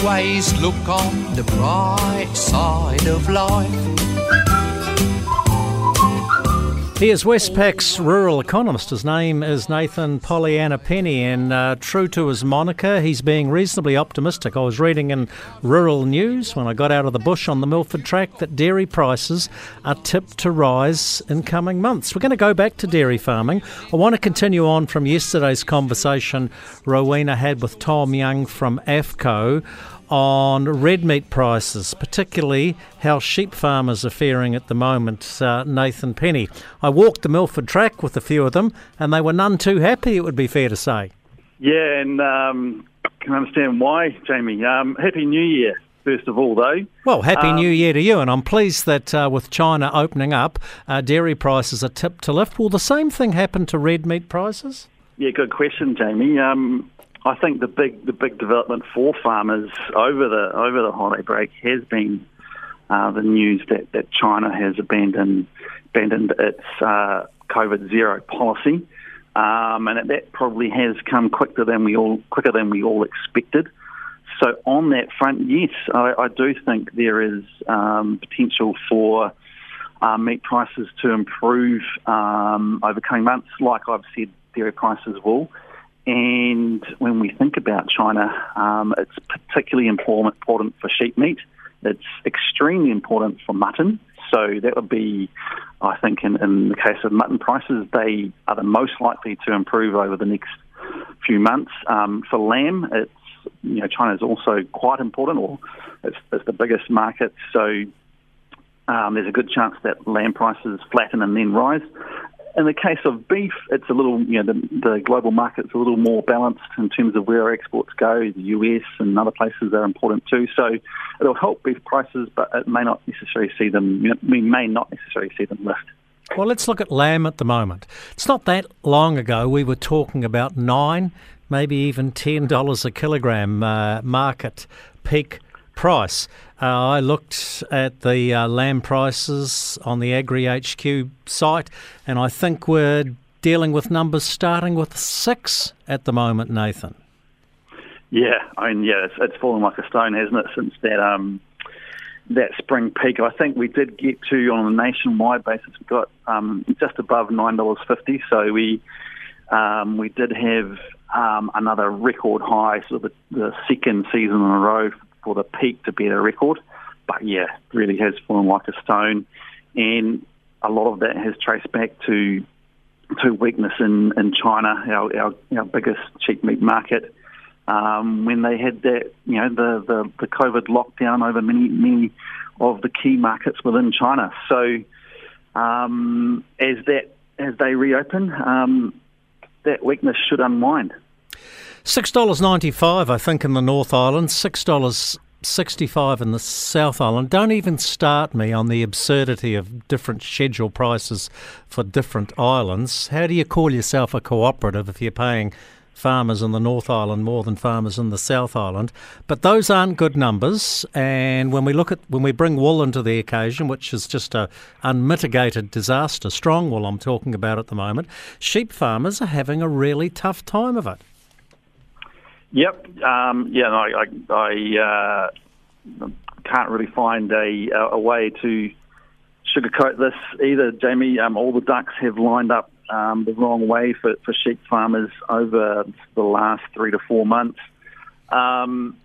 always look on the bright side of life. He is Westpac's rural economist. His name is Nathan Pollyanna Penny, and uh, true to his moniker, he's being reasonably optimistic. I was reading in Rural News when I got out of the bush on the Milford track that dairy prices are tipped to rise in coming months. We're going to go back to dairy farming. I want to continue on from yesterday's conversation Rowena had with Tom Young from AFCO on red meat prices, particularly how sheep farmers are faring at the moment, uh, Nathan Penny. I walked the Milford track with a few of them, and they were none too happy, it would be fair to say. Yeah, and um, can understand why, Jamie. Um, happy New Year, first of all, though. Well, Happy um, New Year to you, and I'm pleased that uh, with China opening up, uh, dairy prices are tipped to lift. Will the same thing happen to red meat prices? Yeah, good question, Jamie. Um, I think the big the big development for farmers over the over the holiday break has been uh, the news that, that China has abandoned abandoned its uh, COVID zero policy, um, and that probably has come quicker than we all quicker than we all expected. So on that front, yes, I, I do think there is um, potential for uh, meat prices to improve um, over coming months, like I've said, dairy prices will. And when we think about China, um, it's particularly important, for sheep meat. It's extremely important for mutton. So that would be, I think, in, in the case of mutton prices, they are the most likely to improve over the next few months. Um, for lamb, it's you know China is also quite important, or it's, it's the biggest market. So um, there's a good chance that lamb prices flatten and then rise in the case of beef, it's a little, you know, the, the global market's a little more balanced in terms of where our exports go. The US and other places are important too. So it'll help beef prices, but it may not necessarily see them, you know, we may not necessarily see them lift. Well, let's look at lamb at the moment. It's not that long ago we were talking about nine, maybe even $10 a kilogram uh, market peak price. Uh, I looked at the uh, lamb prices on the Agri HQ site, and I think we're dealing with numbers starting with six at the moment, Nathan. Yeah, I mean, yeah, it's, it's fallen like a stone, hasn't it, since that um, that spring peak? I think we did get to on a nationwide basis. We got um, just above nine dollars fifty, so we um, we did have um, another record high, sort of the, the second season in a row for the peak to beat a record. But yeah, really has fallen like a stone, and a lot of that has traced back to to weakness in, in China, our, our, our biggest sheep meat market. Um, when they had that, you know, the, the, the COVID lockdown over many many of the key markets within China. So um, as that as they reopen, um, that weakness should unwind. Six dollars ninety five, I think, in the North Island. Six dollars 65 in the South Island. Don't even start me on the absurdity of different schedule prices for different islands. How do you call yourself a cooperative if you're paying farmers in the North Island more than farmers in the South Island? But those aren't good numbers. And when we look at when we bring wool into the occasion, which is just a unmitigated disaster, strong wool I'm talking about at the moment, sheep farmers are having a really tough time of it. Yep. Um, yeah. No, I, I uh, can't really find a, a way to sugarcoat this either, Jamie. Um, all the ducks have lined up um, the wrong way for, for sheep farmers over the last three to four months. Um,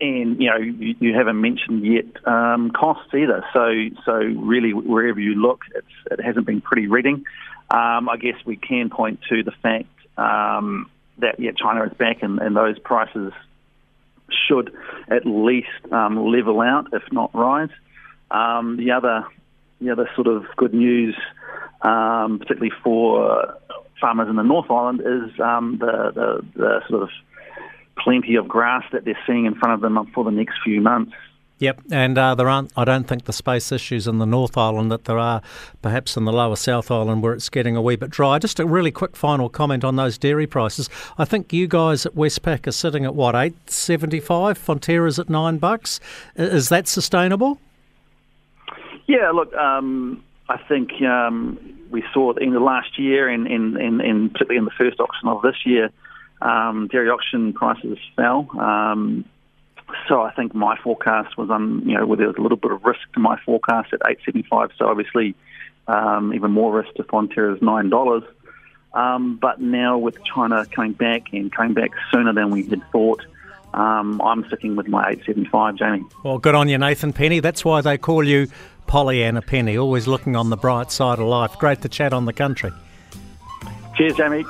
and you know you, you haven't mentioned yet um, costs either. So so really wherever you look, it hasn't been pretty reading. Um, I guess we can point to the fact um, that yeah, China is back and, and those prices should at least um, level out, if not rise. Um, the other the other sort of good news, um, particularly for farmers in the North Island, is um, the, the, the sort of plenty of grass that they're seeing in front of them for the next few months. Yep, and uh, there aren't. I don't think the space issues in the North Island that there are, perhaps in the Lower South Island where it's getting a wee bit dry. Just a really quick final comment on those dairy prices. I think you guys at Westpac are sitting at what eight seventy five. Fonterra's at nine bucks. Is that sustainable? Yeah, look, um, I think um, we saw in the last year, and, and, and, and particularly in the first auction of this year, um, dairy auction prices fell. Um, so I think my forecast was on, you know, where there was a little bit of risk to my forecast at 875. So obviously, um, even more risk to Fonterra's nine dollars. Um, but now with China coming back and coming back sooner than we had thought, um, I'm sticking with my 875, Jamie. Well, good on you, Nathan Penny. That's why they call you Pollyanna Penny, always looking on the bright side of life. Great to chat on the country. Cheers, Jamie.